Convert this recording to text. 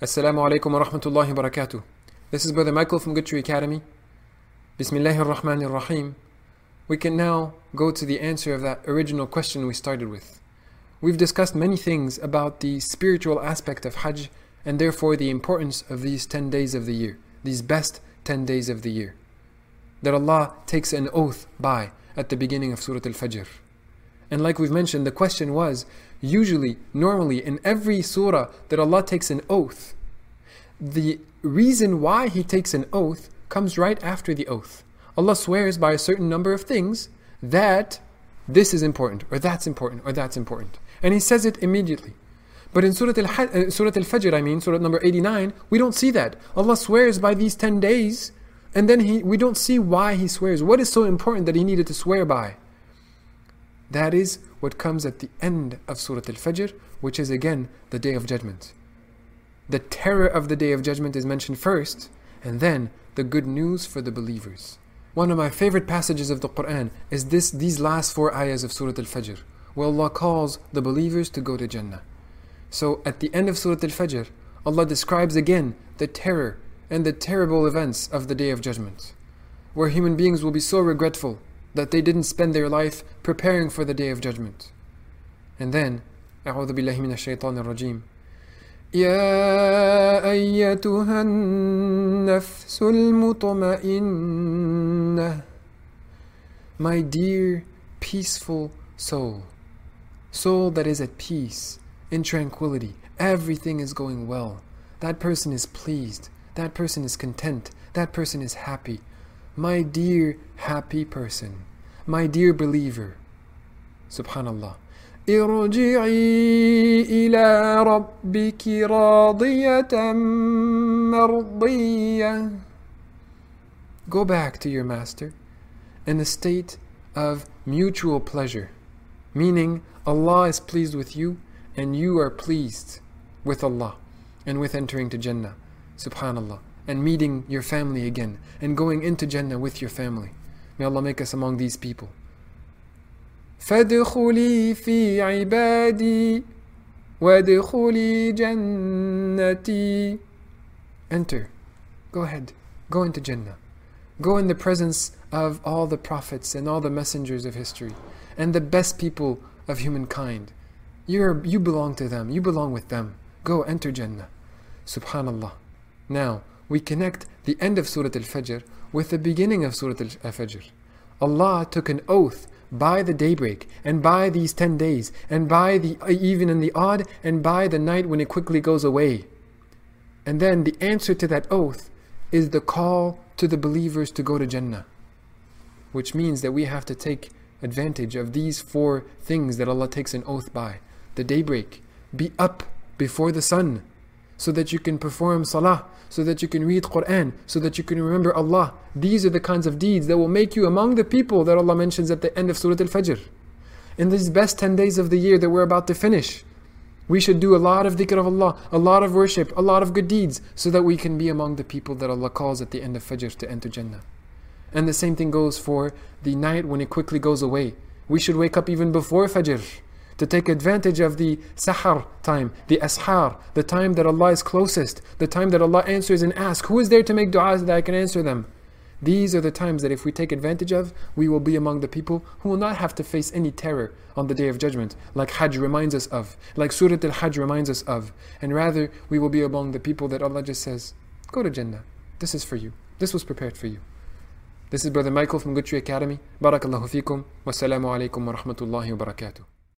Assalamu alaikum wa rahmatullahi wa barakatuh. This is Brother Michael from Good Tree Academy. Bismillahir Rahmanir Rahim. We can now go to the answer of that original question we started with. We've discussed many things about the spiritual aspect of Hajj and therefore the importance of these 10 days of the year, these best 10 days of the year, that Allah takes an oath by at the beginning of Surah Al Fajr. And like we've mentioned, the question was usually, normally, in every surah that Allah takes an oath, the reason why He takes an oath comes right after the oath. Allah swears by a certain number of things that this is important, or that's important, or that's important. And He says it immediately. But in Surah Al, uh, Surah Al Fajr, I mean, Surah number 89, we don't see that. Allah swears by these 10 days, and then he, we don't see why He swears. What is so important that He needed to swear by? That is what comes at the end of Surah Al Fajr, which is again the Day of Judgment. The terror of the Day of Judgment is mentioned first, and then the good news for the believers. One of my favorite passages of the Quran is this, these last four ayahs of Surah Al Fajr, where Allah calls the believers to go to Jannah. So at the end of Surah Al Fajr, Allah describes again the terror and the terrible events of the Day of Judgment, where human beings will be so regretful that they didn't spend their life preparing for the day of judgment. And then, أعوذ بالله من الشيطان الرجيم يا أيتها النفس المطمئنة My dear peaceful soul, soul that is at peace, in tranquility, everything is going well. That person is pleased, that person is content, that person is happy, my dear happy person, my dear believer. Subhanallah. ارجعي إلى ربك راضية مرضية Go back to your master in a state of mutual pleasure, meaning Allah is pleased with you and you are pleased with Allah and with entering to Jannah. Subhanallah and meeting your family again and going into Jannah with your family. May Allah make us among these people. فادخلي في عبادي وادخلي جنتي Enter. Go ahead. Go into Jannah. Go in the presence of all the prophets and all the messengers of history and the best people of humankind. You're, you belong to them. You belong with them. Go enter Jannah. Subhanallah. Now, we connect the end of Surah Al Fajr with the beginning of Surah Al Fajr. Allah took an oath by the daybreak and by these 10 days and by the even and the odd and by the night when it quickly goes away. And then the answer to that oath is the call to the believers to go to Jannah, which means that we have to take advantage of these four things that Allah takes an oath by. The daybreak, be up before the sun so that you can perform salah, so that you can read Quran, so that you can remember Allah. These are the kinds of deeds that will make you among the people that Allah mentions at the end of Surah Al Fajr. In these best 10 days of the year that we're about to finish, we should do a lot of dhikr of Allah, a lot of worship, a lot of good deeds, so that we can be among the people that Allah calls at the end of Fajr to enter Jannah. And the same thing goes for the night when it quickly goes away. We should wake up even before Fajr to take advantage of the sahar time, the ashar, the time that Allah is closest, the time that Allah answers and asks, Who is there to make du'as that I can answer them? These are the times that if we take advantage of, we will be among the people who will not have to face any terror on the day of judgment, like Hajj reminds us of, like Surah Al Hajj reminds us of. And rather, we will be among the people that Allah just says, Go to Jannah. This is for you. This was prepared for you. This is Brother Michael from Good Tree Academy. Barakallahu fikum. Wassalamu alaikum wa rahmatullahi wa barakatuh.